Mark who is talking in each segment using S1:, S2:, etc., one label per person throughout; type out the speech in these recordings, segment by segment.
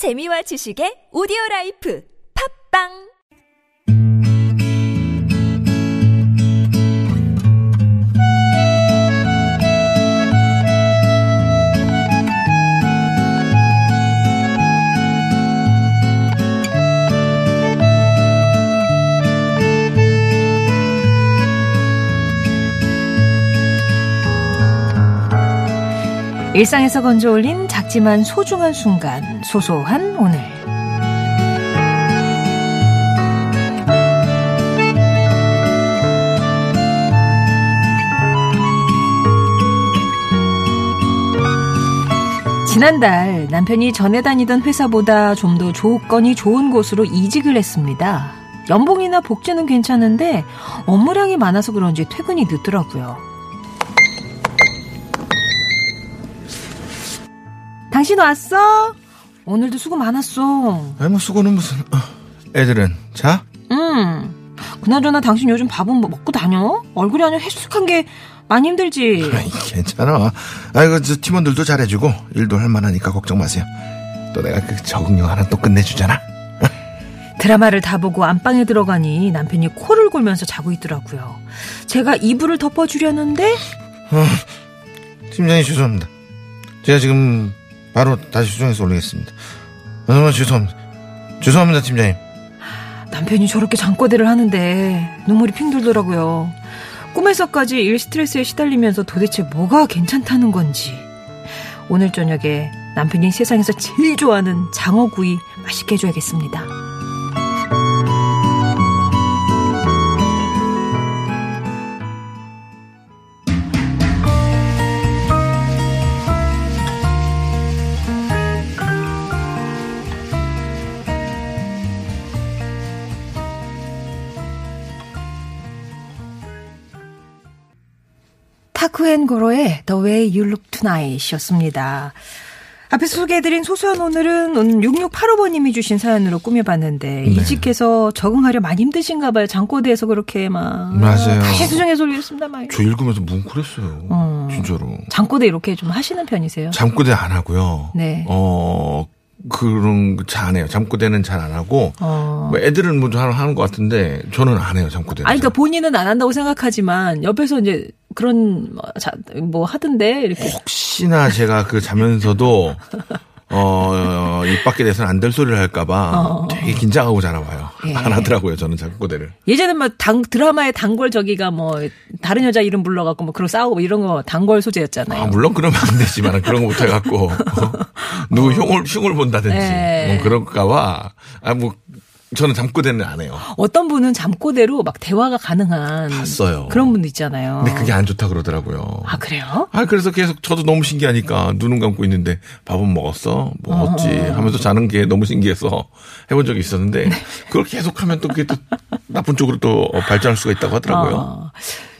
S1: 재미와 지식의 오디오 라이프. 팝빵
S2: 일상에서 건져 올린 작지만 소중한 순간, 소소한 오늘. 지난달 남편이 전에 다니던 회사보다 좀 더 조건이 좋은 곳으로 이직을 했습니다. 연봉이나 복지는 괜찮은데 업무량이 많아서 그런지 퇴근이 늦더라고요. 당신 왔어? 오늘도 수고 많았어.
S3: 아니 뭐 수고는 무슨 어, 애들은 자?
S2: 응. 그나저나 당신 요즘 밥은 뭐 먹고 다녀? 얼굴이 아주 헬쑥한 게 많이 힘들지.
S3: 아이, 괜찮아 아이고 저 팀원들도 잘해주고 일도 할 만하니까 걱정 마세요 또 내가 그 적응력 하나 또 끝내주잖아
S2: 드라마를 다 보고 안방에 들어가니 남편이 코를 골면서 자고 있더라고요. 제가 이불을 덮어주려는데
S3: 팀장님 죄송합니다 제가 지금 바로 다시 수정해서 올리겠습니다 아, 정말 죄송합니다 죄송합니다 팀장님
S2: 남편이 저렇게 잠꼬대를 하는데 눈물이 핑 돌더라고요. 꿈에서까지 일 스트레스에 시달리면서 도대체 뭐가 괜찮다는 건지. 오늘 저녁에 남편이 세상에서 제일 좋아하는 장어구이 맛있게 해줘야겠습니다. 타쿠앤고로의 The Way You Look Tonight이었습니다. 앞에서 소개해드린 소소한 오늘은 6685번님이 주신 사연으로 꾸며봤는데 이직해서 적응하려 많이 힘드신가 봐요. 장꼬대에서 그렇게 막
S3: 맞아요.
S2: 다시 수정해서 올리겠습니다. 막
S3: 저 읽으면서 뭉클했어요
S2: 어.
S3: 진짜로
S2: 장꼬대 이렇게 좀 하시는 편이세요?
S3: 잠꼬대 안 하고요
S2: 네.
S3: 어 그런 거잘안 해요 잠꼬대는 잘 안 하고
S2: 어.
S3: 뭐 애들은 뭐 잘 하는 것 같은데 저는 안 해요 잠꼬대
S2: 아니, 그러니까 본인은 안 한다고 생각하지만 옆에서 이제 그런 뭐, 자, 뭐 하던데 이렇게
S3: 혹시나 제가 그 자면서도 어, 입 밖에 대해서는 안 될 소리를 할까봐 되게 긴장하고 자나 봐요.
S2: 어. 예.
S3: 안 하더라고요, 저는 잠꼬대를.
S2: 예전에 뭐 당, 드라마의 단골 저기가 뭐 다른 여자 이름 불러갖고 뭐 그런 싸우고 뭐 이런 거 단골 소재였잖아요.
S3: 아, 물론 그러면 안 되지만 그런 거 못해갖고. 누구 흉을, 흉을 본다든지.
S2: 예.
S3: 뭐 그럴까봐. 아, 뭐, 저는 잠꼬대는 안 해요.
S2: 어떤 분은 잠꼬대로 막 대화가 가능한
S3: 봤어요.
S2: 그런 분도 있잖아요.
S3: 근데 그게 안 좋다 그러더라고요.
S2: 아 그래요?
S3: 아, 그래서 계속 저도 너무 신기하니까 눈은 감고 있는데 밥은 먹었어? 먹었지? 하면서 자는 게 너무 신기해서 해본 적이 있었는데
S2: 네.
S3: 그걸 계속 하면 또 그게 또 나쁜 쪽으로 또 발전할 수가 있다고 하더라고요.
S2: 어.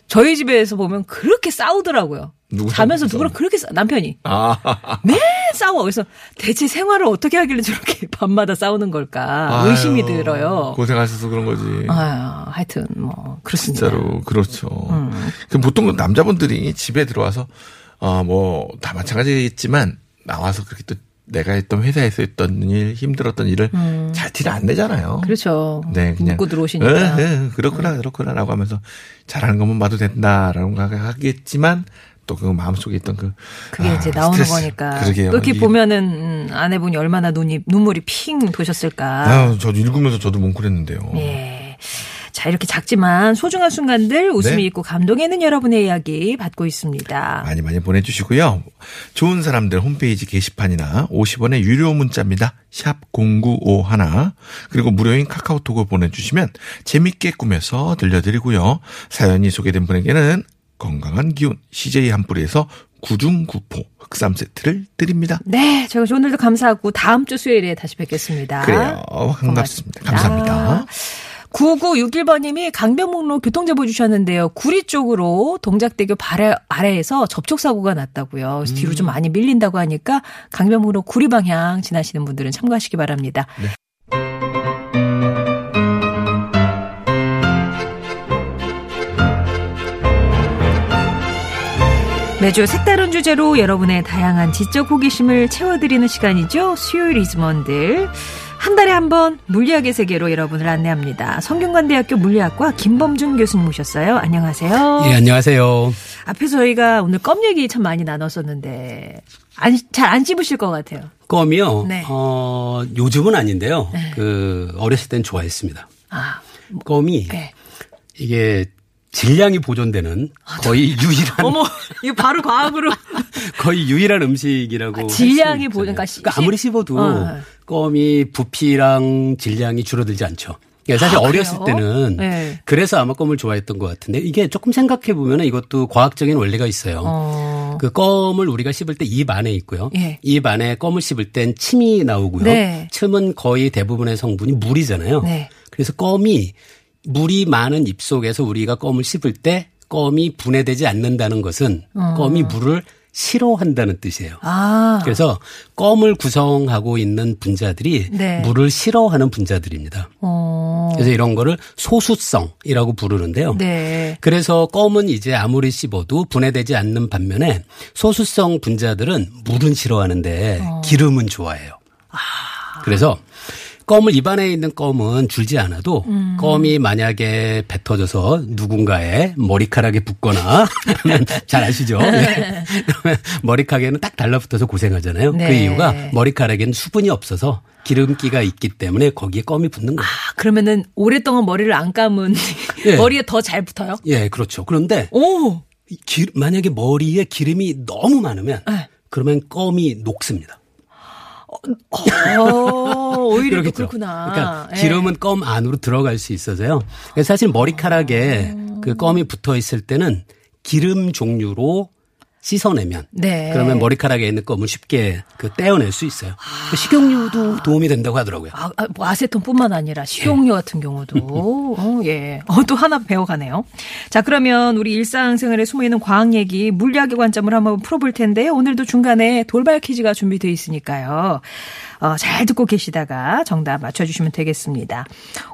S2: 저희 집에서 보면 그렇게 싸우더라고요. 자면서? 누구랑 그렇게 싸, 남편이
S3: 아,
S2: 매 싸워. 그래서 대체 생활을 어떻게 하길래 저렇게 밤마다 싸우는 걸까
S3: 아유,
S2: 의심이 들어요.
S3: 고생하셔서 그런 거지.
S2: 아, 하여튼 뭐 그렇습니다.
S3: 진짜로 그렇죠.
S2: 음.
S3: 그 보통 남자분들이 집에 들어와서 어 뭐 다 마찬가지겠지만 나와서 그렇게 또 내가 했던 회사에서 했던 일 힘들었던 일을 잘 티를 안 내잖아요.
S2: 음. 그렇죠.
S3: 네, 그냥
S2: 묻고 들어오시니까. 네.
S3: 에, 에, 그렇구나, 그렇구나라고 하면서 잘하는 것만 봐도 된다라고 하겠지만 또 그 마음속에 있던 그
S2: 그게
S3: 아,
S2: 이제 나오는
S3: 스트레스.
S2: 거니까.
S3: 그러게요.
S2: 이렇게 보면은 음, 아내분이 얼마나 눈이 눈물이 핑 도셨을까.
S3: 아, 저도 읽으면서 저도 뭉클했는데요.
S2: 예. 자, 이렇게 작지만 소중한 순간들 웃음이
S3: 네.
S2: 있고 감동이 있는 여러분의 이야기 받고 있습니다.
S3: 많이 많이 보내주시고요. 좋은 사람들 홈페이지 게시판이나 50원의 유료 문자입니다. 샵 0951. 그리고 무료인 카카오톡을 보내주시면 재밌게 꾸며서 들려드리고요. 사연이 소개된 분에게는 건강한 기운 CJ 한뿌리에서 구중구포 흑삼 세트를 드립니다.
S2: 네, 저 오늘도 감사하고 다음 주 수요일에 다시 뵙겠습니다.
S3: 그래요. 반갑습니다. 감사합니다.
S2: 9961번님이 강변북로 교통제보 주셨는데요. 구리 쪽으로 동작대교 바래, 아래에서 접촉사고가 났다고요. 그래서 뒤로 좀 많이 밀린다고 하니까 강변북로 구리 방향 지나시는 분들은 참고하시기 바랍니다. 매주 색다른 주제로 여러분의 다양한 지적 호기심을 채워드리는 시간이죠. 수요일 이즈먼들. 한 달에 한 번 물리학의 세계로 여러분을 안내합니다. 성균관대학교 물리학과 김범준 교수님 모셨어요. 안녕하세요.
S4: 예, 안녕하세요.
S2: 앞에 저희가 오늘 껌 얘기 참 많이 나눴었는데 잘안 씹으실 것 같아요.
S4: 껌이요?
S2: 네.
S4: 어, 요즘은 아닌데요.
S2: 네.
S4: 그 어렸을 땐 좋아했습니다.
S2: 아,
S4: 껌이
S2: 네.
S4: 이게 질량이 보존되는 거의 유일한
S2: 아, 이거 바로 과학으로
S4: 거의 유일한 음식이라고
S2: 아, 질량이. 보존- 그러니까 시-
S4: 그러니까 아무리 씹어도
S2: 어.
S4: 껌이 부피랑 질량이 줄어들지 않죠. 그러니까 사실
S2: 아,
S4: 어렸을
S2: 그래요?
S4: 때는
S2: 네.
S4: 그래서 아마 껌을 좋아했던 것 같은데 이게 조금 생각해 보면 이것도 과학적인 원리가 있어요.
S2: 어.
S4: 그 껌을 우리가 씹을 때 입 안에 있고요.
S2: 예.
S4: 입 안에 껌을 씹을 땐 침이 나오고요.
S2: 네.
S4: 침은 거의 대부분의 성분이 물이잖아요.
S2: 네.
S4: 그래서 껌이 물이 많은 입 속에서 우리가 껌을 씹을 때 껌이 분해되지 않는다는 것은
S2: 어.
S4: 껌이 물을 싫어한다는 뜻이에요.
S2: 아,
S4: 그래서 껌을 구성하고 있는 분자들이
S2: 네.
S4: 물을 싫어하는 분자들입니다.
S2: 어.
S4: 그래서 이런 거를 소수성이라고 부르는데요.
S2: 네.
S4: 그래서 껌은 이제 아무리 씹어도 분해되지 않는 반면에 소수성 분자들은 물은 싫어하는데
S2: 어.
S4: 기름은 좋아해요.
S2: 아.
S4: 그래서 껌을 입안에 있는 껌은 줄지 않아도
S2: 음.
S4: 껌이 만약에 뱉어져서 누군가의 머리카락에 붙거나 잘 아시죠? 네. 그러면 머리카락에는 딱 달라붙어서 고생하잖아요. 그
S2: 네.
S4: 이유가 머리카락에는 수분이 없어서 기름기가 있기 때문에 거기에 껌이 붙는 거예요.
S2: 아, 그러면은 오랫동안 머리를 안 감은
S4: 예.
S2: 머리에 더 잘 붙어요?
S4: 예, 그렇죠. 그런데
S2: 오.
S4: 이 기- 만약에 머리에 기름이 너무 많으면
S2: 네.
S4: 그러면 껌이 녹습니다.
S2: 어, 오히려
S4: 그렇겠죠.
S2: 그렇구나.
S4: 그러니까
S2: 예.
S4: 기름은 껌 안으로 들어갈 수 있어서요. 그래서 사실 머리카락에
S2: 아.
S4: 그 껌이 붙어 있을 때는 기름 종류로 씻어내면
S2: 네.
S4: 그러면 머리카락에 있는 껌을 쉽게 그 떼어낼 수 있어요. 그 식용유도 도움이 된다고 하더라고요.
S2: 아, 아, 뭐 아세톤뿐만 아니라 식용유 같은 경우도 어, 예. 어, 또 하나 배워가네요. 자, 그러면 우리 일상생활에 숨어 있는 과학 얘기, 물리학의 관점을 한번 풀어볼 텐데요. 오늘도 중간에 돌발 퀴즈가 준비되어 있으니까요. 어, 잘 듣고 계시다가 정답 맞춰주시면 되겠습니다.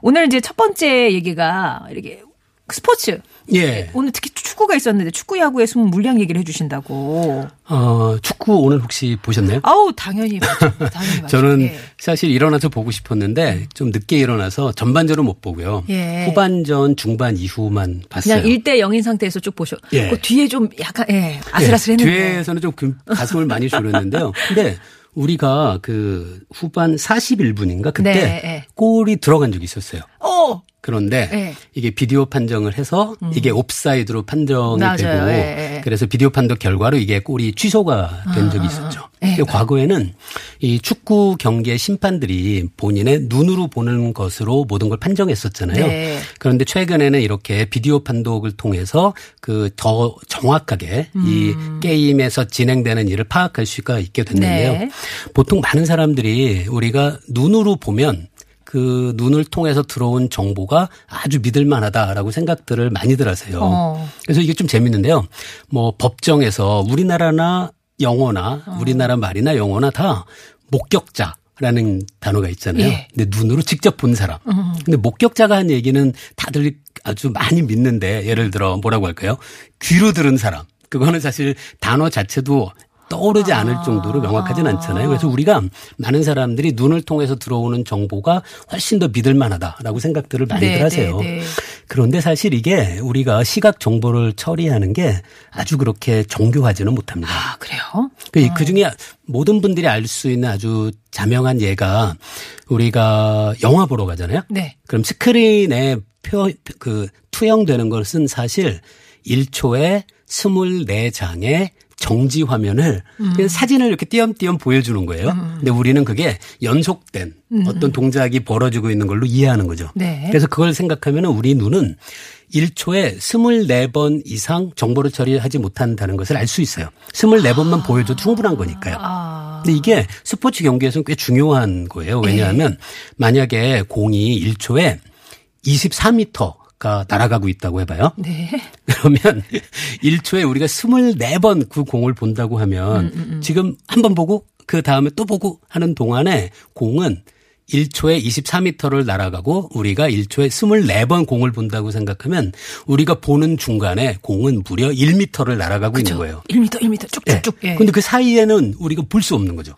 S2: 오늘 이제 첫 번째 얘기가 이렇게 스포츠.
S4: 예.
S2: 오늘 특히 축구가 있었는데 축구 야구에 숨은 물리학 얘기를 해주신다고.
S4: 어, 축구 오늘 혹시 보셨나요?
S2: 아우 당연히 맞죠. 당연히 맞죠.
S4: 저는
S2: 예.
S4: 사실 일어나서 보고 싶었는데 좀 늦게 일어나서 전반전은 못 보고요.
S2: 예.
S4: 후반전, 중반 이후만 봤어요.
S2: 그냥 1대 0인 상태에서 쭉 보셔.
S4: 예.
S2: 그 뒤에 좀 약간 예, 아슬아슬했는데.
S4: 예, 뒤에서는 좀 금- 가슴을 많이 졸였는데요. 근데 우리가 그 후반 41분인가 그때
S2: 네, 예.
S4: 골이 들어간 적이 있었어요.
S2: 어.
S4: 그런데
S2: 예.
S4: 이게 비디오 판정을 해서 이게 옵사이드로 판정이
S2: 맞아요.
S4: 되고
S2: 예, 예.
S4: 그래서 비디오 판독 결과로 이게 골이 취소가 된 적이 있었죠.
S2: 예.
S4: 근데 과거에는 이 축구 경기의 심판들이 본인의 눈으로 보는 것으로 모든 걸 판정했었잖아요.
S2: 네.
S4: 그런데 최근에는 이렇게 비디오 판독을 통해서 그 더 정확하게 이
S2: 음.
S4: 게임에서 진행되는 일을 파악할 수가 있게 됐는데요.
S2: 네.
S4: 보통 많은 사람들이 우리가 눈으로 보면 그 눈을 통해서 들어온 정보가 아주 믿을만하다라고 생각들을 많이들 하세요.
S2: 어.
S4: 그래서 이게 좀 재밌는데요. 뭐 법정에서 우리나라나 영어나
S2: 어.
S4: 우리나라 말이나 영어나 다 목격자 라는 단어가 있잖아요.
S2: 예. 음.
S4: 근데 눈으로 직접 본 사람. 근데 목격자가 한 얘기는 다들 아주 많이 믿는데 예를 들어 뭐라고 할까요? 귀로 들은 사람. 그거는 사실 단어 자체도 떠오르지
S2: 아.
S4: 않을 정도로 명확하진 않잖아요. 그래서 우리가 많은 사람들이 눈을 통해서 들어오는 정보가 훨씬 더 믿을 만하다라고 생각들을 많이들
S2: 네,
S4: 하세요.
S2: 네, 네.
S4: 그런데 사실 이게 우리가 시각 정보를 처리하는 게 아주 그렇게 정교하지는 못합니다.
S2: 아, 그래요?
S4: 그, 그 중에 모든 분들이 알 수 있는 아주 자명한 예가 우리가 영화 보러 가잖아요.
S2: 네.
S4: 그럼 스크린에 표, 그 투영되는 것은 사실 1초에 24장의 정지 화면을
S2: 음.
S4: 사진을 이렇게 띄엄띄엄 보여주는 거예요. 근데 우리는 그게 연속된 어떤 동작이 벌어지고 있는 걸로 이해하는 거죠.
S2: 음. 네.
S4: 그래서 그걸 생각하면 우리 눈은 1초에 24번 이상 정보를 처리하지 못한다는 것을 알 수 있어요. 24번만 보여줘도 충분한 거니까요.
S2: 아.
S4: 근데 이게 스포츠 경기에서는 꽤 중요한 거예요. 왜냐하면 만약에 공이 1초에 24m 가 날아가고 있다고 해봐요.
S2: 네.
S4: 그러면 1초에 우리가 24번 그 공을 본다고 하면 지금 한 번 보고 그 다음에 또 보고 하는 동안에 공은 1초에 24m를 날아가고 우리가 1초에 24번 공을 본다고 생각하면 우리가 보는 중간에 공은 무려 1m를 날아가고 있는 거예요.
S2: 1m, 1m 쭉쭉쭉.
S4: 예.
S2: 예.
S4: 근데 그 사이에는 우리가 볼 수 없는 거죠.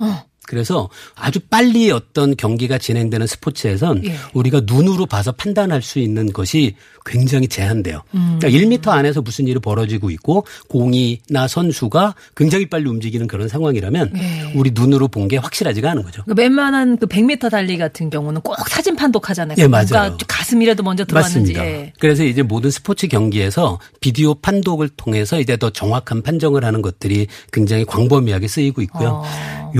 S4: 그래서 아주 빨리 어떤 경기가 진행되는 스포츠에선
S2: 예.
S4: 우리가 눈으로 봐서 판단할 수 있는 것이 굉장히 제한돼요.
S2: 음.
S4: 그러니까 1m 안에서 무슨 일이 벌어지고 있고 공이나 선수가 굉장히 빨리 움직이는 그런 상황이라면
S2: 예.
S4: 우리 눈으로 본 게 확실하지가 않은 거죠.
S2: 그 웬만한 그 100m 달리 같은 경우는 꼭 사진 판독하잖아요.
S4: 예, 맞아요.
S2: 가슴이라도 먼저 들어왔는지.
S4: 맞습니다.
S2: 예.
S4: 그래서 이제 모든 스포츠 경기에서 비디오 판독을 통해서 이제 더 정확한 판정을 하는 것들이 굉장히 광범위하게 쓰이고 있고요.
S2: 어.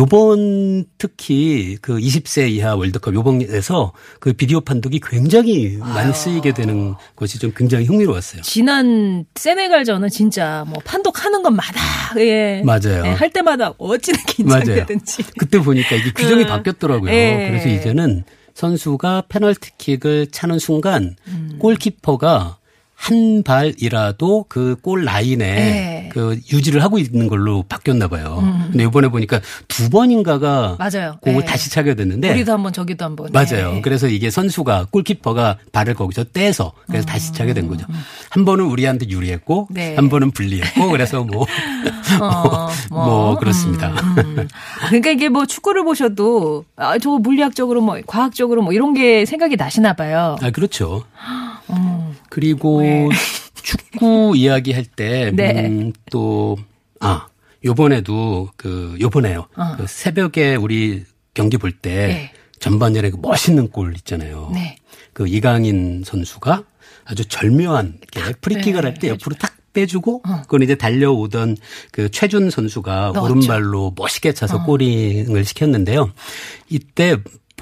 S4: 특히 그 20세 이하 월드컵 요번에서 그 비디오 판독이 굉장히 많이 쓰이게 되는 것이 좀 굉장히 흥미로웠어요.
S2: 지난 세네갈전은 진짜 뭐 판독하는 것마다 예.
S4: 맞아요.
S2: 예, 할 때마다 어찌나. 긴장되든지.
S4: 그때 보니까 이게 규정이
S2: 음.
S4: 바뀌었더라고요.
S2: 예.
S4: 그래서 이제는 선수가 페널티킥을 차는 순간
S2: 음.
S4: 골키퍼가 한 발이라도 그 골 라인에
S2: 예.
S4: 그 유지를 하고 있는 걸로 바뀌었나 봐요. 근데 이번에 보니까 두 번인가가
S2: 음. 맞아요.
S4: 공을
S2: 예.
S4: 다시 차게 됐는데
S2: 우리도 한번 저기도 한번.
S4: 맞아요.
S2: 예.
S4: 그래서 이게 선수가 골키퍼가 발을 거기서 떼서 그래서 다시 차게 된 거죠. 한 번은 우리한테 유리했고
S2: 음. 네.
S4: 한 번은 불리했고 그래서 뭐,
S2: 어,
S4: 뭐 그렇습니다.
S2: 음. 그러니까 이게 뭐 축구를 보셔도 아, 저거 물리학적으로 뭐 과학적으로 뭐 이런 게 생각이 나시나 봐요.
S4: 아, 그렇죠.
S2: 음.
S4: 그리고
S2: 네.
S4: 축구 이야기할 때,
S2: 네.
S4: 음, 또, 아, 요번에도 그, 요번에요.
S2: 어.
S4: 그 새벽에 우리 경기 볼때
S2: 네.
S4: 전반전에 그 멋있는 골 있잖아요.
S2: 네.
S4: 그 이강인 선수가 아주 절묘한 프리킥을
S2: 네,
S4: 할때 옆으로 탁 빼주고 그건 이제 달려오던 그 최준 선수가
S2: 넣었죠.
S4: 오른발로 멋있게 차서 골링을 시켰는데요. 이때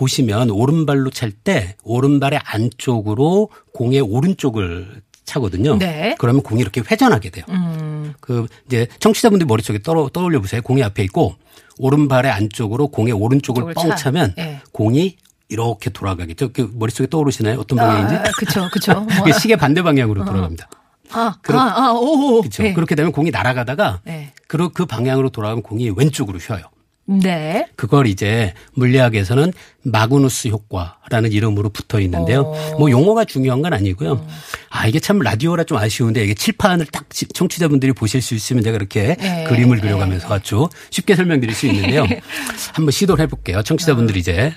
S4: 보시면 오른발로 찰 때 오른발의 안쪽으로 공의 오른쪽을 차거든요.
S2: 네.
S4: 그러면 공이 이렇게 회전하게 돼요.
S2: 음.
S4: 그 이제 청취자분들 머릿속에 떠, 떠올려 보세요. 공이 앞에 있고 오른발의 안쪽으로 공의 오른쪽을
S2: 쪽을
S4: 뻥
S2: 차.
S4: 차면
S2: 예.
S4: 공이 이렇게 돌아가겠죠. 그 머릿속에 떠오르시나요? 어떤 방향인지?
S2: 아, 그쵸, 그쵸. 뭐.
S4: 그게 시계 반대 방향으로 돌아갑니다.
S2: 아,
S4: 그렇-
S2: 아, 아, 오, 오.
S4: 그렇죠.
S2: 네.
S4: 그렇게 되면 공이 날아가다가
S2: 네.
S4: 그, 그 방향으로 돌아가면 공이 왼쪽으로 휘어요.
S2: 네.
S4: 그걸 이제 물리학에서는 마그누스 효과라는 이름으로 붙어 있는데요.
S2: 어.
S4: 뭐 용어가 중요한 건 아니고요. 아, 이게 참 라디오라 좀 아쉬운데 이게 칠판을 딱 지- 청취자분들이 보실 수 있으면 제가 이렇게
S2: 네.
S4: 그림을 그려가면서 아주 쉽게 설명드릴 수 있는데요. 한번 시도를 해볼게요. 청취자분들이 이제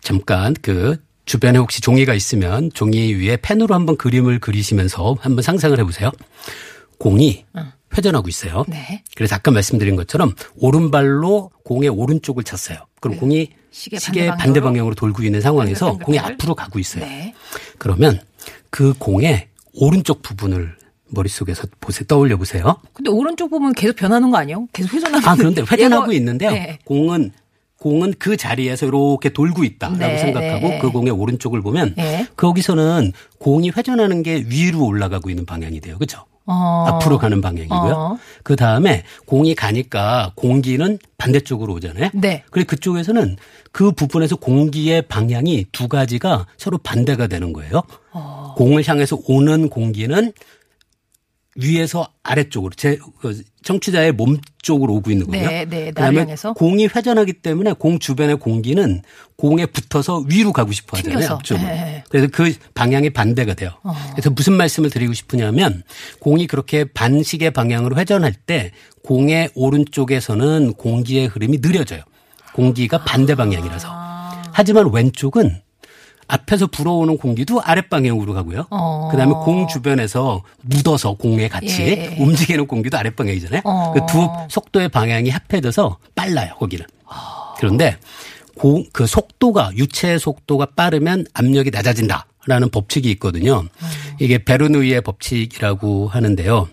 S4: 잠깐 그 주변에 혹시 종이가 있으면 종이 위에 펜으로 한번 그림을 그리시면서 한번 상상을 해보세요. 공이 회전하고 있어요.
S2: 네.
S4: 그래서 아까 말씀드린 것처럼 오른발로 공의 오른쪽을 찼어요. 그럼 공이
S2: 네. 시계
S4: 시계
S2: 반대
S4: 반대
S2: 방향으로?
S4: 돌고 있는 상황에서. 공이 앞으로 가고 있어요.
S2: 네.
S4: 그러면 그 공의 오른쪽 부분을 머릿속에서 보세요. 떠올려 보세요.
S2: 근데 오른쪽 부분 계속 변하는 거 아니에요? 계속 회전하고
S4: 아, 그런데 회전하고 있는데요.
S2: 네.
S4: 공은 공은 그 자리에서 이렇게 돌고 있다라고
S2: 네,
S4: 생각하고
S2: 네.
S4: 그 공의 오른쪽을 보면
S2: 네.
S4: 거기서는 공이 회전하는 게 위로 올라가고 있는 방향이 돼요. 그렇죠?
S2: 어.
S4: 앞으로 가는 방향이고요.
S2: 어.
S4: 그 다음에 공이 가니까 공기는 반대쪽으로 오잖아요.
S2: 네.
S4: 그리고 그쪽에서는 그 부분에서 공기의 방향이 두 가지가 서로 반대가 되는 거예요.
S2: 어.
S4: 공을 향해서 오는 공기는 위에서 아래쪽으로 제 그, 청취자의 몸 쪽으로 오고 있는 거예요.
S2: 네, 네,
S4: 그다음에
S2: 향해서.
S4: 공이 회전하기 때문에 공 주변의 공기는 공에 붙어서 위로 가고 싶어 하잖아요. 앞쪽으로.
S2: 네.
S4: 그래서 그 방향이 반대가 돼요.
S2: 어.
S4: 그래서 무슨 말씀을 드리고 싶으냐면 공이 그렇게 반식의 방향으로 회전할 때 공의 오른쪽에서는 공기의 흐름이 느려져요. 공기가 반대 방향이라서.
S2: 아.
S4: 하지만 왼쪽은 앞에서 불어오는 공기도 아랫방향으로 가고요.
S2: 어.
S4: 그다음에 공 주변에서 묻어서 공에 같이
S2: 예.
S4: 움직이는 공기도 아랫방향이잖아요.
S2: 어.
S4: 그두 속도의 방향이 합해져서 빨라요, 거기는. 그런데 공, 그 속도가 유체의 속도가 빠르면 압력이 낮아진다라는 법칙이 있거든요. 이게 베르누이의 법칙이라고 하는데요.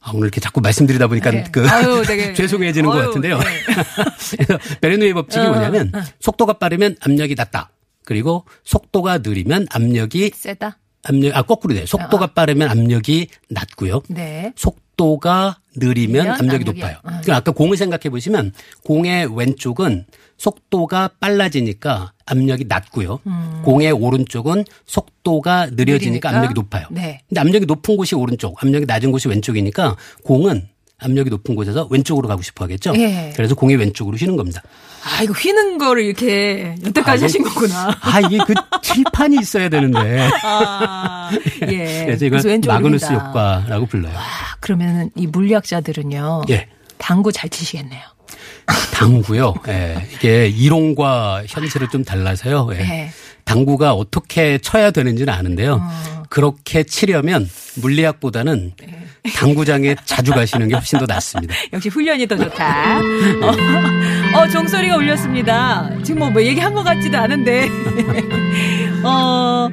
S4: 아, 오늘 이렇게 자꾸 말씀드리다 보니까
S2: 네.
S4: 그
S2: 아유, 되게-
S4: 죄송해지는 것
S2: 아유,
S4: 같은데요.
S2: 네.
S4: 그래서 베르누이의 법칙이
S2: 어,
S4: 뭐냐면 속도가 빠르면 압력이 낮다. 그리고 속도가 느리면 압력이
S2: 세다.
S4: 압력 아 거꾸로 돼요. 속도가 빠르면 압력이 낮고요.
S2: 네.
S4: 속도가
S2: 느리면
S4: 압력이
S2: 압력이-
S4: 높아요.
S2: 어.
S4: 그러니까 아까 공을 생각해 보시면 공의 왼쪽은 속도가 빨라지니까 압력이 낮고요. 공의 오른쪽은 속도가 느려지니까
S2: 느리니까?
S4: 압력이 높아요.
S2: 네.
S4: 근데 압력이 높은 곳이 오른쪽, 압력이 낮은 곳이 왼쪽이니까 공은 압력이 높은 곳에서 왼쪽으로 가고 싶어 하겠죠.
S2: 예.
S4: 그래서 공이 왼쪽으로 휘는 겁니다.
S2: 아, 이거 휘는 거를 이렇게 여태까지
S4: 아,
S2: 하신 거구나.
S4: 아, 이게 그 칠판이 있어야 되는데.
S2: 아, 예.
S4: 그래서 이걸
S2: 왼쪽으로
S4: 마그누스
S2: 휘다.
S4: 효과라고 불러요.
S2: 아, 그러면 이 물리학자들은요.
S4: 예.
S2: 당구 잘 치시겠네요.
S4: 당구요. 예. 이게 이론과 현실을 좀 달라서요. 예.
S2: 네.
S4: 당구가 어떻게 쳐야 되는지는 아는데요.
S2: 어.
S4: 그렇게 치려면 물리학보다는
S2: 네.
S4: 당구장에 자주 가시는 게 훨씬 더 낫습니다.
S2: 역시 훈련이 더 좋다. 어, 어, 종소리가 울렸습니다. 지금 뭐, 뭐 얘기한 것 같지도 않은데. 어,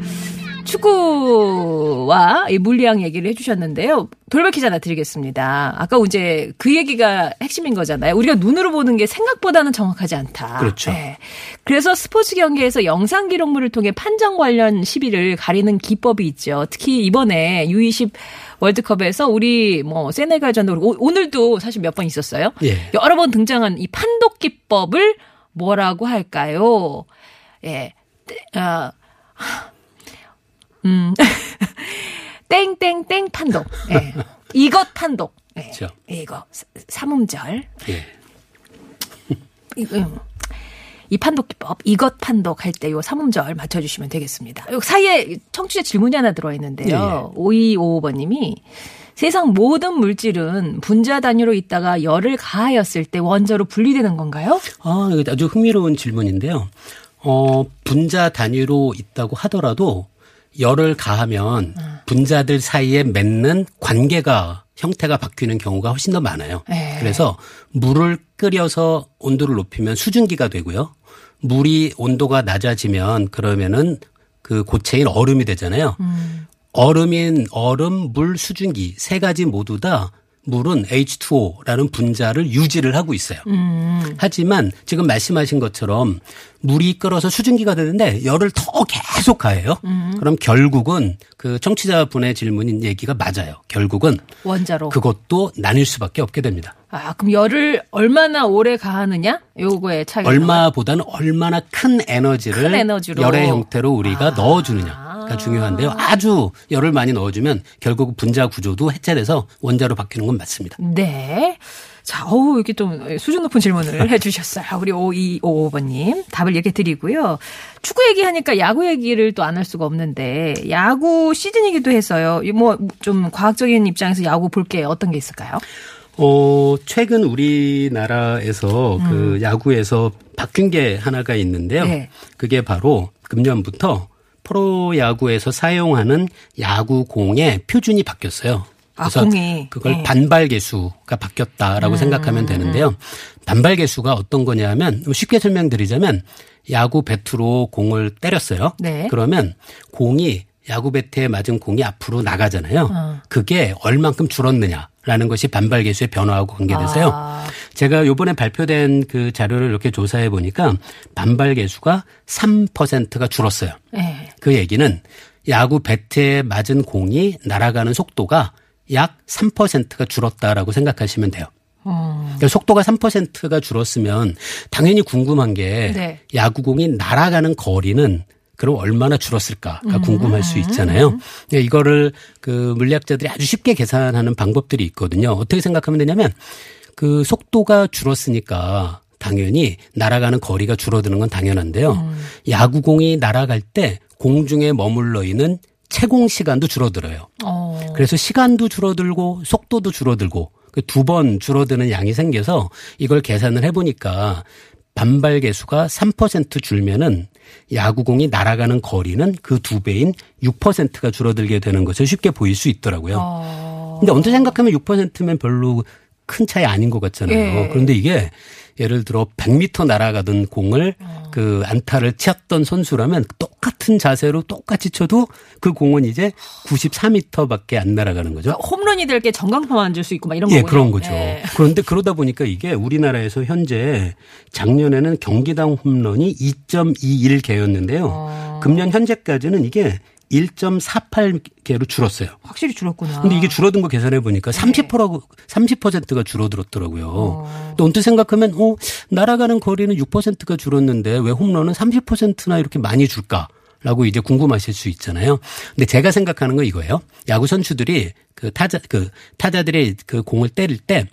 S2: 축구와 이 물리학 얘기를 해주셨는데요. 돌발 퀴즈 하나 드리겠습니다. 아까 이제 그 얘기가 핵심인 거잖아요. 우리가 눈으로 보는 게 생각보다는 정확하지 않다.
S4: 그렇죠.
S2: 네. 그래서 스포츠 경기에서 영상 기록물을 통해 판정 관련 시비를 가리는 기법이 있죠. 특히 이번에 U20 월드컵에서 우리 뭐 세네갈전도 그렇고 오- 오늘도 사실 몇 번 있었어요.
S4: 예.
S2: 여러 번 등장한 이 판독 기법을 뭐라고 할까요? 예. 어, 음. 땡땡땡 판독. 예. 이것 판독. 예.
S4: 그렇죠.
S2: 이거 사- 삼음절.
S4: 예.
S2: 이, 음. 이 판독 기법, 이것 판독 할 때 요 삼음절 맞춰주시면 되겠습니다. 요 사이에 청취자 질문이 하나 들어있는데요. 5255번님이 세상 모든 물질은 분자 단위로 있다가 열을 가하였을 때 원자로 분리되는 건가요?
S4: 아, 이거 아주 흥미로운 질문인데요. 어, 분자 단위로 있다고 하더라도 열을 가하면 분자들 사이에 맺는 관계가 형태가 바뀌는 경우가 훨씬 더 많아요.
S2: 네.
S4: 그래서 물을 끓여서 온도를 높이면 수증기가 되고요. 물이 온도가 낮아지면 그러면은 그 고체인 얼음이 되잖아요. 얼음인 얼음, 물, 수증기 세 가지 모두 다 물은 H2O라는 분자를 유지를 하고 있어요. 하지만 지금 말씀하신 것처럼 물이 끓어서 수증기가 되는데 열을 더 계속 가해요. 그럼 결국은 그 청취자분의 질문인 얘기가 맞아요. 결국은
S2: 원자로.
S4: 그것도 나뉠 수밖에 없게 됩니다.
S2: 아, 그럼 열을 얼마나 오래 가하느냐? 요거의 차이가.
S4: 얼마보다는 얼마나 큰 에너지를
S2: 큰 에너지로.
S4: 열의 형태로 우리가 넣어 주느냐 가 중요한데요. 아주 열을 많이 넣어주면 결국 분자 구조도 해체돼서 원자로 바뀌는 건 맞습니다.
S2: 네. 자, 어우, 이렇게 좀 수준 높은 질문을 해주셨어요. 우리 5255번님. 답을 얘기 드리고요. 축구 얘기하니까 야구 얘기를 또 안 할 수가 없는데, 야구 시즌이기도 해서요. 뭐, 좀 과학적인 입장에서 야구 볼 게 어떤 게 있을까요?
S4: 어, 최근 우리나라에서 그 야구에서 바뀐 게 하나가 있는데요.
S2: 음. 네.
S4: 그게 바로 금년부터 프로야구에서 사용하는 야구공의 표준이 바뀌었어요.
S2: 아,
S4: 그래서
S2: 공이.
S4: 그걸
S2: 네. 음.
S4: 반발 개수가 바뀌었다라고 생각하면 되는데요. 반발 개수가 어떤 거냐면 쉽게 설명드리자면 야구 배트로 공을 때렸어요.
S2: 네.
S4: 그러면 공이 야구 배트에 맞은 공이 앞으로 나가잖아요.
S2: 어.
S4: 그게 얼만큼 줄었느냐 라는 것이 반발 개수의 변화하고 관계돼서요.
S2: 아.
S4: 제가 요번에 발표된 그 자료를 이렇게 조사해 보니까 반발 개수가 3%가 줄었어요.
S2: 네.
S4: 그 얘기는 야구 배트에 맞은 공이 날아가는 속도가 약 3%가 줄었다라고 생각하시면 돼요.
S2: 어.
S4: 그러니까 속도가 3%가 줄었으면 당연히 궁금한 게
S2: 네.
S4: 야구공이 날아가는 거리는 그럼 얼마나
S2: 음.
S4: 줄었을까가 궁금할 수 있잖아요. 근데 이거를 그 물리학자들이 아주 쉽게 계산하는 방법들이 있거든요. 어떻게 생각하면 되냐면 그 속도가 줄었으니까 당연히 날아가는 거리가 줄어드는 건 당연한데요.
S2: 음.
S4: 야구공이 날아갈 때 공중에 머물러 있는 채공 시간도 줄어들어요.
S2: 어.
S4: 그래서 시간도 줄어들고 속도도 줄어들고 그 두 번 줄어드는 양이 생겨서 이걸 계산을 해보니까 반발 개수가 3% 줄면은 야구공이 날아가는 거리는 그 두 배인 6%가 줄어들게 되는 것을 쉽게 보일 수 있더라고요.
S2: 어.
S4: 근데 언뜻 생각하면 6%면 별로 큰 차이 아닌 것 같잖아요.
S2: 예.
S4: 그런데 이게 예를 들어 100m 날아가던 공을
S2: 어.
S4: 그 안타를 치었던 선수라면 똑같은 자세로 똑같이 쳐도 그 공은 이제 94m밖에 안 날아가는 거죠.
S2: 홈런이 될 게 전광판 만들 수 있고 막 이런
S4: 예,
S2: 거군요.
S4: 그런 거죠.
S2: 네.
S4: 그런데 그러다 보니까 이게 우리나라에서 현재 작년에는 경기당 홈런이 2.21개였는데요.
S2: 어.
S4: 금년 현재까지는 이게 1.48개로 줄었어요.
S2: 확실히 줄었구나.
S4: 근데 이게 줄어든 거 계산해 보니까
S2: 네.
S4: 30%라고 30%가 줄어들었더라고요.
S2: 어.
S4: 또 언뜻 생각하면 어 날아가는 거리는 6%가 줄었는데 왜 홈런은 30%나 이렇게 많이 줄까? 라고 이제 궁금하실 수 있잖아요. 근데 제가 생각하는 건 이거예요. 야구 선수들이 그 타자, 그 타자들이 그 공을 때릴 때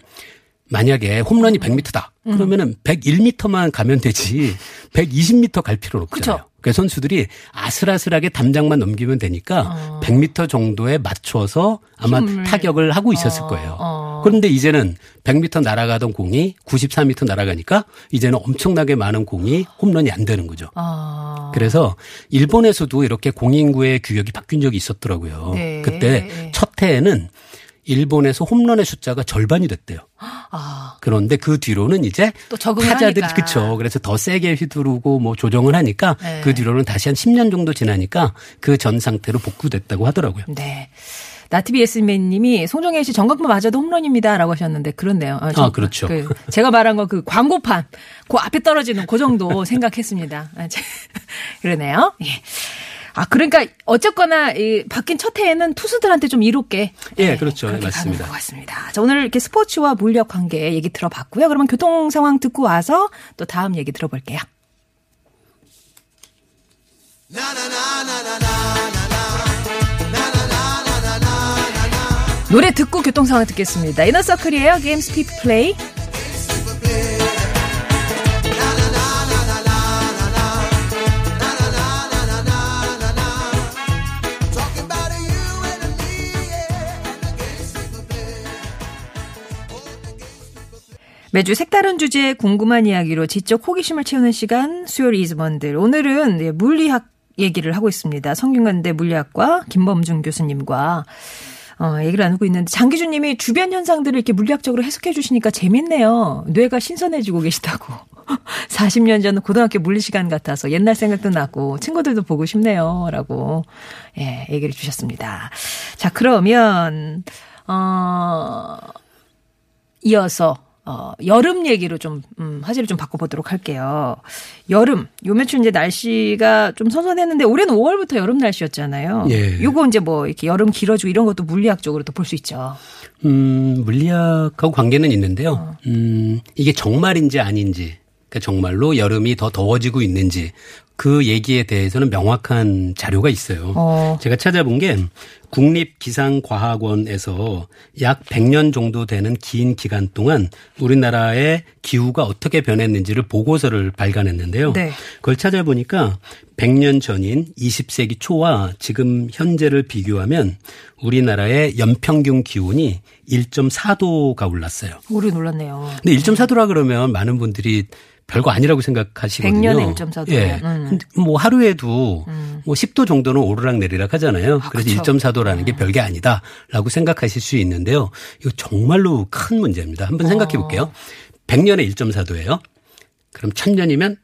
S4: 만약에 홈런이 100m다. 그러면은 101m만 가면 되지 120m 갈 필요는 없잖아요.
S2: 그쵸.
S4: 그 선수들이 아슬아슬하게 담장만 넘기면 되니까 100m 정도에 맞춰서 아마
S2: 힘을.
S4: 타격을 하고 있었을
S2: 어,
S4: 거예요.
S2: 어.
S4: 그런데 이제는 100m 날아가던 공이 94m 날아가니까 이제는 엄청나게 많은 공이 홈런이 안 되는 거죠.
S2: 아.
S4: 그래서 일본에서도 이렇게 공인구의 규격이 바뀐 적이 있었더라고요.
S2: 네.
S4: 그때 첫 해에는 일본에서 홈런의 숫자가 절반이 됐대요.
S2: 아.
S4: 그런데 그 뒤로는 이제 타자들이
S2: 하니까.
S4: 그쵸. 그래서 더 세게 휘두르고 뭐 조정을 하니까
S2: 네.
S4: 그 뒤로는 다시 한 10년 정도 지나니까 그 전 상태로 복구됐다고 하더라고요.
S2: 네. 나트비에스맨님이 송정혜 씨 정각만 맞아도 홈런입니다라고 하셨는데 그렇네요.
S4: 아, 그렇죠.
S2: 그 제가 말한 거그 광고판 그 앞에 떨어지는 그 정도 생각했습니다. 아, 제- 그러네요. 예. 아 그러니까 어쨌거나 이 바뀐 첫 해에는 투수들한테 좀 이롭게
S4: 예, 그렇죠.
S2: 그렇게
S4: 맞습니다.
S2: 같습니다. 자 오늘 이렇게 스포츠와 물리학 관계 얘기 들어봤고요. 그러면 교통 상황 듣고 와서 또 다음 얘기 들어볼게요. 노래 듣고 교통 상황 듣겠습니다. 이너서클이에요. 게임 스피드 플레이. 매주 색다른 주제에 궁금한 이야기로 지적 호기심을 채우는 시간 수요일 이즈번들. 오늘은 예, 물리학 얘기를 하고 있습니다. 성균관대 물리학과 김범중 교수님과 어, 얘기를 나누고 있는데 장기준 님이 주변 현상들을 이렇게 물리학적으로 해석해 주시니까 재밌네요. 뇌가 신선해지고 계시다고. 40년 전 고등학교 물리 시간 같아서 옛날 생각도 나고 친구들도 보고 싶네요. 라고 예, 얘기를 주셨습니다. 자, 그러면 어 이어서 어, 여름 얘기로 좀, 음, 화제를 좀 바꿔보도록 할게요. 여름, 요 며칠 이제 날씨가 좀 선선했는데, 올해는 5월부터 여름 날씨였잖아요.
S4: 예.
S2: 요거 이제 뭐, 이렇게 여름 길어지고 이런 것도 물리학적으로 또볼수 있죠.
S4: 음, 물리학하고 관계는 있는데요.
S2: 어.
S4: 음, 이게 정말인지 아닌지, 그러니까 정말로 여름이 더 더워지고 있는지 그 얘기에 대해서는 명확한 자료가 있어요.
S2: 어.
S4: 제가 찾아본 게 국립기상과학원에서 약 100년 정도 되는 긴 기간 동안 우리나라의 기후가 어떻게 변했는지를 보고서를 발간했는데요.
S2: 네.
S4: 그걸 찾아보니까 100년 전인 20세기 초와 지금 현재를 비교하면 우리나라의 연평균 기온이 1.4도가 올랐어요.
S2: 오래 놀랐네요.
S4: 근데 1.4도라 그러면 많은 분들이 별거 아니라고 생각하시거든요.
S2: 100년에 1.4도.
S4: 예.
S2: 음.
S4: 근데 뭐 하루에도 뭐 10도 정도는 오르락 내리락 하잖아요.
S2: 아,
S4: 그래서
S2: 그쵸.
S4: 1.4도라는 게 별게 아니다라고 생각하실 수 있는데요. 이거 정말로 큰 문제입니다. 한번 생각해 볼게요.
S2: 어.
S4: 100년에 1.4도예요. 그럼 1000년이면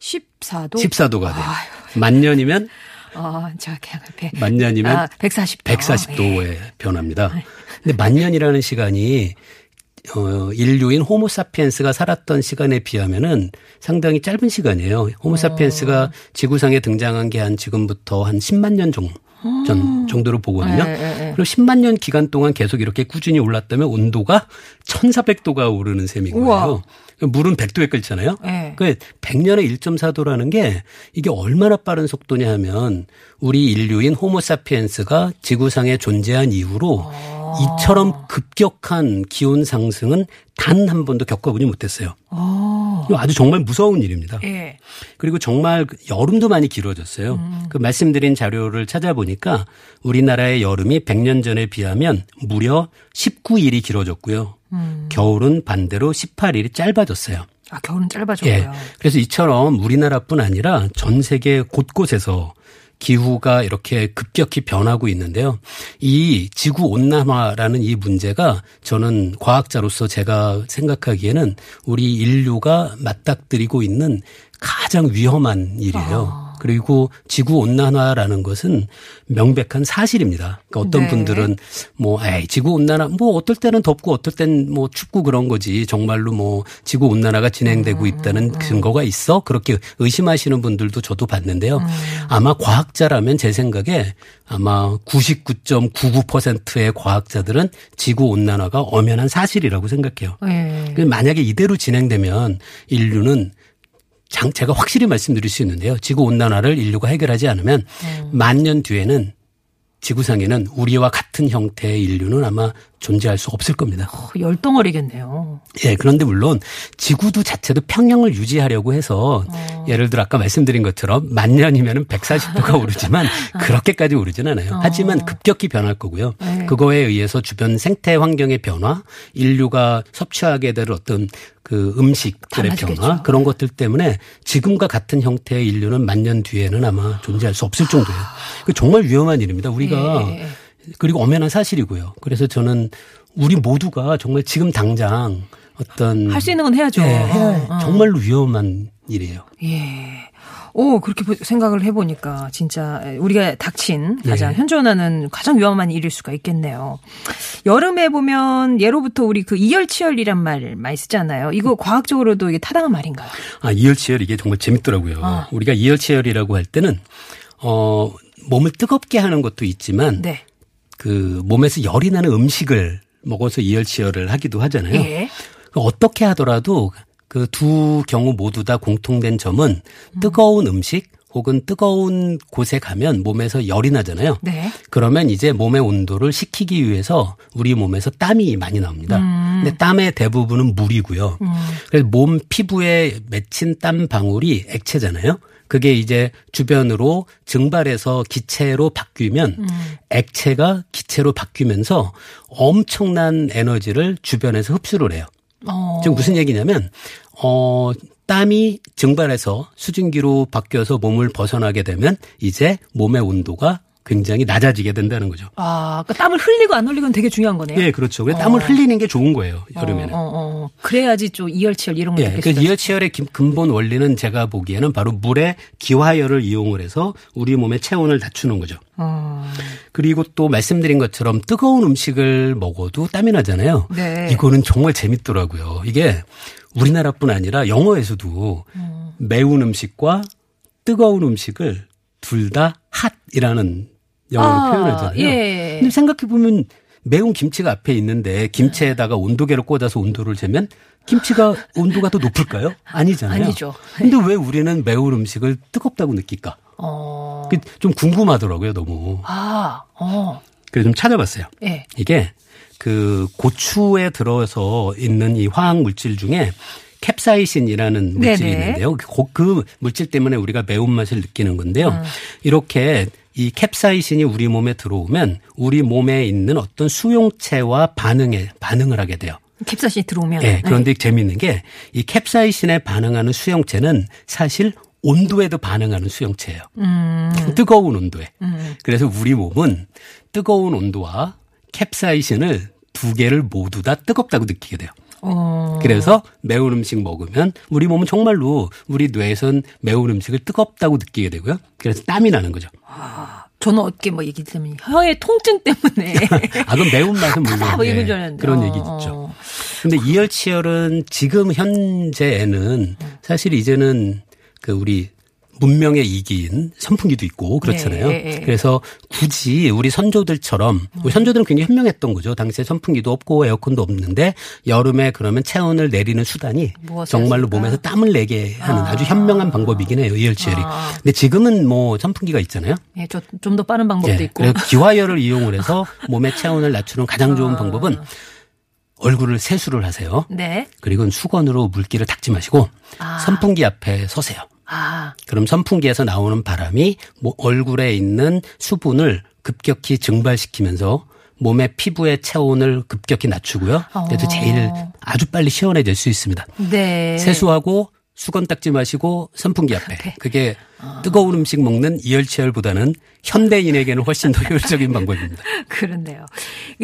S2: 14도?
S4: 14도가 돼요.
S2: 아유.
S4: 만 년이면
S2: 어, 자, 그냥 배.
S4: 만 년이면
S2: 아, 140도.
S4: 140도에 변합니다. 근데 만 년이라는 시간이 어, 인류인 호모사피엔스가 살았던 시간에 비하면은 상당히 짧은 시간이에요. 호모사피엔스가 지구상에 등장한 게 한 지금부터 한 10만 년 정도. 전 정도로 보거든요.
S2: 네, 네, 네.
S4: 그리고 10만 년 기간 동안 계속 이렇게 꾸준히 올랐다면 온도가 1,400도가 오르는 셈인 거예요.
S2: 우와.
S4: 물은 100도에 끓잖아요.
S2: 네.
S4: 그 100년에 1.4도라는 게 이게 얼마나 빠른 속도냐 하면 우리 인류인 호모사피엔스가 지구상에 존재한 이후로 이처럼 급격한 기온 상승은 단 한 번도 겪어보지 못했어요.
S2: 어.
S4: 이거 아주 정말 무서운 일입니다.
S2: 예.
S4: 그리고 정말 그 여름도 많이 길어졌어요. 그 말씀드린 자료를 찾아보니까 우리나라의 여름이 100년 전에 비하면 무려 19일이 길어졌고요. 겨울은 반대로 18일이 짧아졌어요.
S2: 아, 겨울은 짧아졌고요.
S4: 예. 그래서 이처럼 우리나라뿐 아니라 전 세계 곳곳에서 기후가 이렇게 급격히 변하고 있는데요. 이 지구 온난화라는 이 문제가 저는 과학자로서 제가 생각하기에는 우리 인류가 맞닥뜨리고 있는 가장 위험한 일이에요. 그리고 지구 온난화라는 것은 명백한 사실입니다. 그러니까 어떤
S2: 네.
S4: 분들은 뭐 에이 지구 온난화 뭐 어떨 때는 덥고 어떨 땐 뭐 춥고 그런 거지 정말로 뭐 지구 온난화가 진행되고 있다는 근거가 있어 그렇게 의심하시는 분들도 저도 봤는데요. 아마 과학자라면 제 생각에 아마 99.99%의 과학자들은 지구 온난화가 엄연한 사실이라고 생각해요.
S2: 예.
S4: 그 만약에 이대로 진행되면 인류는 장, 제가 확실히 말씀드릴 수 있는데요. 지구 온난화를 인류가 해결하지 않으면 만년 뒤에는 지구상에는 우리와 같은 형태의 인류는 아마 존재할 수 없을 겁니다.
S2: 어, 열덩어리겠네요.
S4: 예, 그런데 물론 지구도 자체도 평형을 유지하려고 해서
S2: 어.
S4: 예를 들어 아까 말씀드린 것처럼 만 년이면은 140도가 오르지만 그렇게까지 오르진 않아요. 하지만 급격히 변할 거고요.
S2: 어. 네.
S4: 그거에 의해서 주변 생태 환경의 변화, 인류가 섭취하게 될 어떤 그 음식들의. 변화 그런 것들 때문에 지금과 같은 형태의 인류는 만년 뒤에는 아마 존재할 수 없을 정도예요. 그 정말 위험한 일입니다. 우리가
S2: 예, 예.
S4: 그리고 엄연한 사실이고요. 그래서 저는 우리 모두가 정말 지금 당장 어떤
S2: 할 수 있는 건 해야죠.
S4: 예, 해야-
S2: 어, 어.
S4: 정말로 위험한 일이에요.
S2: 예. 오, 그렇게 보- 생각을 해보니까 진짜 우리가 닥친 가장
S4: 네.
S2: 현존하는 가장 위험한 일일 수가 있겠네요. 여름에 보면 예로부터 우리 그 이열치열이란 말 많이 쓰잖아요. 이거 과학적으로도 이게 타당한 말인가요?
S4: 아, 이열치열 이게 정말 재밌더라고요.
S2: 아.
S4: 우리가 이열치열이라고 할 때는 어 몸을 뜨겁게 하는 것도 있지만
S2: 네.
S4: 그 몸에서 열이 나는 음식을 먹어서 이열치열을 하기도 하잖아요.
S2: 예.
S4: 그 어떻게 하더라도 그 두 경우 모두 다 공통된 점은 뜨거운 음식 혹은 뜨거운 곳에 가면 몸에서 열이 나잖아요.
S2: 네.
S4: 그러면 이제 몸의 온도를 식히기 위해서 우리 몸에서 땀이 많이 나옵니다.
S2: 음.
S4: 근데 땀의 대부분은 물이고요. 그래서 몸 피부에 맺힌 땀 방울이 액체잖아요. 그게 이제 주변으로 증발해서 기체로 바뀌면
S2: 음.
S4: 액체가 기체로 바뀌면서 엄청난 에너지를 주변에서 흡수를 해요.
S2: 어.
S4: 지금 무슨 얘기냐면 어 땀이 증발해서 수증기로 바뀌어서 몸을 벗어나게 되면 이제 몸의 온도가 굉장히 낮아지게 된다는 거죠.
S2: 아, 그러니까 땀을 흘리고 안 흘리고는 되게 중요한 거네요.
S4: 예, 그렇죠. 그래서 땀을 흘리는 게 좋은 거예요. 여름에는.
S2: 어, 어, 어. 그래야지 좀 이열치열 이런 거
S4: 예, 그 이열치열의 기- 근본 원리는 제가 보기에는 바로 물의 기화열을 이용을 해서 우리 몸의 체온을 낮추는 거죠.
S2: 어.
S4: 그리고 또 말씀드린 것처럼 뜨거운 음식을 먹어도 땀이 나잖아요.
S2: 네.
S4: 이거는 정말 재밌더라고요. 이게 우리나라뿐 아니라 영어에서도
S2: 음. 매운
S4: 음식과 뜨거운 음식을 둘 다 핫이라는 영어로
S2: 아,
S4: 표현하잖아요.
S2: 예.
S4: 근데 생각해 보면 매운 김치가 앞에 있는데 김치에다가 온도계를 꽂아서 온도를 재면 김치가 온도가 더 높을까요? 아니잖아요.
S2: 아니죠.
S4: 근데 왜 우리는 매운 음식을 뜨겁다고 느낄까?
S2: 어.
S4: 그좀 궁금하더라고요, 너무.
S2: 아, 어.
S4: 그래서 좀 찾아봤어요.
S2: 예.
S4: 이게 그 고추에 들어서 있는 이 화학 물질 중에 캡사이신이라는 물질이
S2: 네네.
S4: 있는데요. 그, 그 물질 때문에 우리가 매운맛을 느끼는 건데요.
S2: 음.
S4: 이렇게 이 캡사이신이 우리 몸에 들어오면 우리 몸에 있는 어떤 수용체와 반응에 반응을 하게 돼요.
S2: 캡사신이 들어오면.
S4: 예. 그런데 재미있는 게 이 캡사이신에 반응하는 수용체는 사실 온도에도 반응하는 수용체예요.
S2: 음.
S4: 뜨거운 온도에.
S2: 음.
S4: 그래서 우리 몸은 뜨거운 온도와 캡사이신을 두 개를 모두 다 뜨겁다고 느끼게 돼요.
S2: 어.
S4: 그래서 매운 음식 먹으면 우리 몸은 정말로 우리 뇌에선 매운 음식을 뜨겁다고 느끼게 되고요. 그래서 땀이 나는 거죠.
S2: 저는 어떻게 뭐 얘기 때문에 혀의 통증 때문에
S4: 아, 그럼 매운맛은 물론
S2: 뭐 알았는데.
S4: 그런
S2: 어,
S4: 얘기
S2: 어.
S4: 있죠. 근데 이열치열은 지금 현재에는 사실 이제는 그 우리 문명의 이기인 선풍기도 있고 그렇잖아요.
S2: 네, 네.
S4: 그래서 굳이 우리 선조들처럼 우리 선조들은 굉장히 현명했던 거죠. 당시에 선풍기도 없고 에어컨도 없는데 여름에 그러면 체온을 내리는 수단이? 정말로 몸에서 땀을 내게 하는
S2: 아.
S4: 아. 주 현명한 방법이긴 해요. 이열치열이.
S2: 아.
S4: 근데 지금은 뭐 선풍기가 있잖아요.
S2: 예, 좀더 빠른 방법도
S4: 예,
S2: 있고.
S4: 기화열을 이용을 해서 몸의 체온을 낮추는 가장 좋은
S2: 아.
S4: 방법은 얼굴을 세수를 하세요.
S2: 네.
S4: 그리고 수건으로 물기를 닦지 마시고
S2: 아.
S4: 선풍기 앞에 서세요.
S2: 아,
S4: 그럼 선풍기에서 나오는 바람이 뭐 얼굴에 있는 수분을 급격히 증발시키면서 몸의 피부의 체온을 급격히 낮추고요. 그래서
S2: 어.
S4: 제일 아주 빨리 시원해질 수 있습니다.
S2: 네.
S4: 세수하고 수건 닦지 마시고 선풍기 앞에.
S2: 앞에.
S4: 그게 뜨거운 음식 먹는 이열치열보다는 현대인에게는 훨씬 더 효율적인 방법입니다.
S2: 그런데요.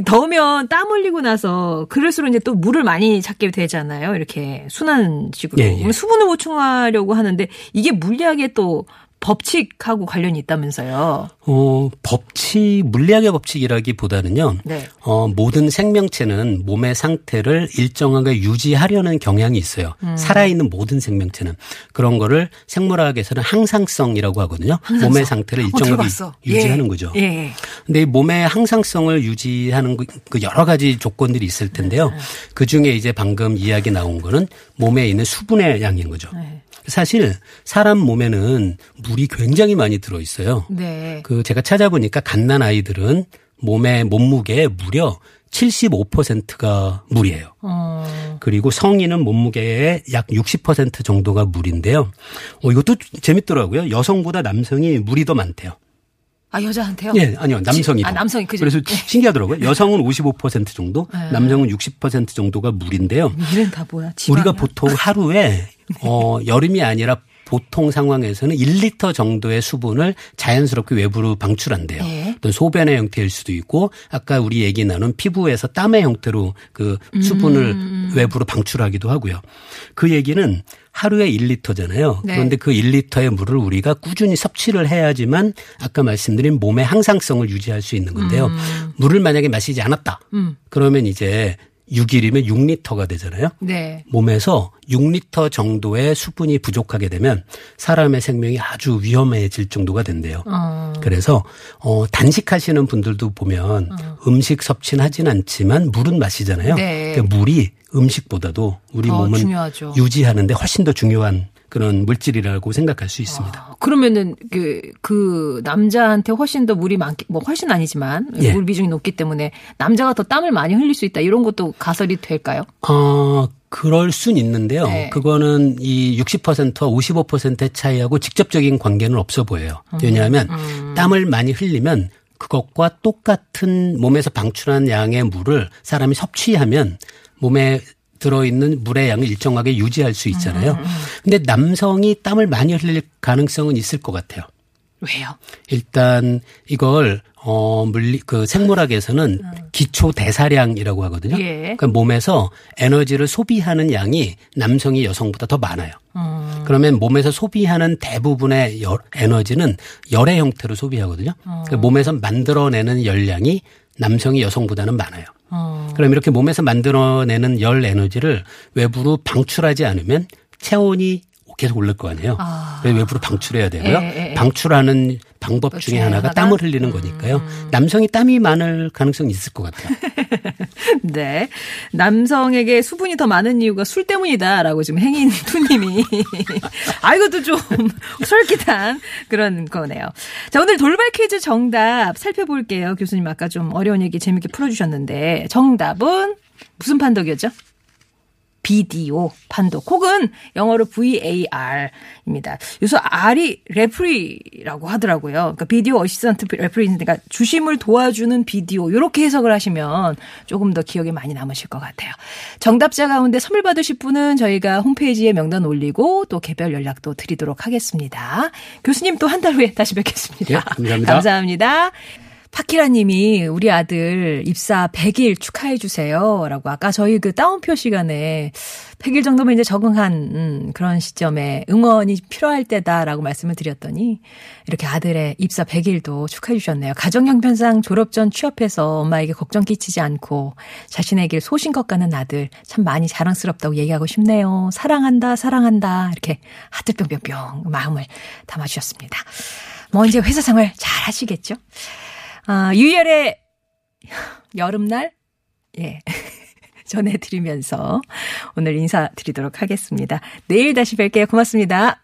S2: 더우면 땀 흘리고 나서 그럴수록 이제 또 물을 많이 찾게 되잖아요. 이렇게 순한 식으로.
S4: 예, 예.
S2: 수분을 보충하려고 하는데 이게 물리학에 또 법칙하고 관련이 있다면서요.
S4: 어, 법칙, 물리학의 법칙이라기보다는요.
S2: 네.
S4: 어, 모든 생명체는 몸의 상태를 일정하게 유지하려는 경향이 있어요.
S2: 음.
S4: 살아있는 모든 생명체는. 그런 거를 생물학에서는 항상성이라고 하거든요. 몸의 상태를
S2: 어,
S4: 일정하게
S2: 들어봤어.
S4: 유지하는
S2: 예.
S4: 거죠.
S2: 예.
S4: 근데 이 몸의 항상성을 유지하는 그- 그 여러 가지 조건들이 있을 텐데요.
S2: 네.
S4: 그 중에 이제 방금 이야기 나온 거는 몸에 있는 수분의 양인 거죠.
S2: 네.
S4: 사실 사람 몸에는 물이 굉장히 많이 들어 있어요.
S2: 네.
S4: 그 제가 찾아보니까 갓난 아이들은 몸의 몸무게의 무려 75%가 물이에요.
S2: 어.
S4: 그리고 성인은 몸무게의 약 60% 정도가 물인데요. 어, 이것도 재밌더라고요. 여성보다 남성이 물이 더 많대요.
S2: 아, 여자한테요?
S4: 예, 아니요. 남성이.
S2: 아,
S4: 더.
S2: 남성이, 그죠?
S4: 그래서
S2: 예.
S4: 신기하더라고요. 여성은 55% 정도,
S2: 네.
S4: 남성은 60% 정도가 물인데요.
S2: 이는 다 뭐야? 지방이야?
S4: 우리가 보통 하루에 어 여름이 아니라 보통 상황에서는 1리터 정도의 수분을 자연스럽게 외부로 방출한대요.
S2: 네.
S4: 또 소변의 형태일 수도 있고 아까 우리 얘기 나눈 피부에서 땀의 형태로 그 수분을
S2: 음.
S4: 외부로 방출하기도 하고요. 그 얘기는 하루에 1리터잖아요.
S2: 네.
S4: 그런데 그 1리터의 물을 우리가 꾸준히 섭취를 해야지만 아까 말씀드린 몸의 항상성을 유지할 수 있는 건데요. 물을 만약에 마시지 않았다.
S2: 음.
S4: 그러면 이제 6일이면 6리터가 되잖아요.
S2: 네.
S4: 몸에서 6리터 정도의 수분이 부족하게 되면 사람의 생명이 아주 위험해질 정도가 된대요.
S2: 어.
S4: 그래서 어 단식하시는 분들도 보면 음식 섭취는 하진 않지만 물은 마시잖아요.
S2: 네.
S4: 그러니까 물이 음식보다도 우리
S2: 더
S4: 몸은
S2: 중요하죠.
S4: 유지하는데 훨씬 더 중요한 그런 물질이라고 생각할 수 있습니다.
S2: 아, 그러면은 그, 그 남자한테 훨씬 더 물이 많기 뭐 훨씬 아니지만
S4: 예.
S2: 물 비중이 높기 때문에 남자가 더 땀을 많이 흘릴 수 있다 이런 것도 가설이 될까요?
S4: 어, 그럴 순 있는데요.
S2: 네.
S4: 그거는 이 60%와 55%의 차이하고 직접적인 관계는 없어 보여요.
S2: 음.
S4: 왜냐하면 땀을 많이 흘리면 그것과 똑같은 몸에서 방출한 양의 물을 사람이 섭취하면 몸에 들어있는 물의 양을 일정하게 유지할 수 있잖아요.
S2: 음,
S4: 근데 남성이 땀을 많이 흘릴 가능성은 있을 것 같아요.
S2: 왜요?
S4: 일단 이걸 어 물리 그 생물학에서는 기초 대사량이라고 하거든요.
S2: 예.
S4: 그러니까 몸에서 에너지를 소비하는 양이 남성이 여성보다 더 많아요.
S2: 음.
S4: 그러면 몸에서 소비하는 대부분의 열, 에너지는 열의 형태로 소비하거든요. 그러니까 몸에서 만들어내는 열량이 남성이 여성보다는 많아요.
S2: 어.
S4: 그럼 이렇게 몸에서 만들어내는 열 에너지를 외부로 방출하지 않으면 체온이 계속 오를 거 아니에요.
S2: 아.
S4: 외부로 방출해야 되고요.
S2: 예, 예, 예.
S4: 방출하는 방법
S2: 그
S4: 중에 하나가
S2: 하나가?
S4: 땀을 흘리는 거니까요. 남성이 땀이 많을 가능성이 있을 것 같아요.
S2: 네. 남성에게 수분이 더 많은 이유가 술 때문이다라고 지금 행인 투님이. 아, 이것도 좀 솔깃한 그런 거네요. 자, 오늘 돌발 퀴즈 정답 살펴볼게요. 교수님 아까 좀 어려운 얘기 재밌게 풀어주셨는데 정답은 무슨 판독이었죠? 비디오 판독 혹은 영어로 VAR입니다. 요새 R이 referee라고 하더라고요. 그러니까 video assistant referee니까 주심을 도와주는 비디오 이렇게 해석을 하시면 조금 더 기억에 많이 남으실 것 같아요. 정답자 가운데 선물 받으실 분은 저희가 홈페이지에 명단 올리고 또 개별 연락도 드리도록 하겠습니다. 교수님 또 한 달 후에 다시 뵙겠습니다.
S4: 예, 감사합니다.
S2: 감사합니다. 파키라 님이 우리 아들 입사 100일 축하해 주세요. 라고 아까 저희 그 따옴표 시간에 100일 정도면 이제 적응한 음, 그런 시점에 응원이 필요할 때다라고 말씀을 드렸더니 이렇게 아들의 입사 100일도 축하해 주셨네요. 가정 형편상 졸업 전 취업해서 엄마에게 걱정 끼치지 않고 자신의 길 소신껏 가는 아들 참 많이 자랑스럽다고 얘기하고 싶네요. 사랑한다, 사랑한다. 이렇게 하트 뿅뿅뿅 마음을 담아주셨습니다. 뭐 이제 회사 생활 잘 하시겠죠? 아, 유열의 여름날? 예. 전해드리면서 오늘 인사드리도록 하겠습니다. 내일 다시 뵐게요. 고맙습니다.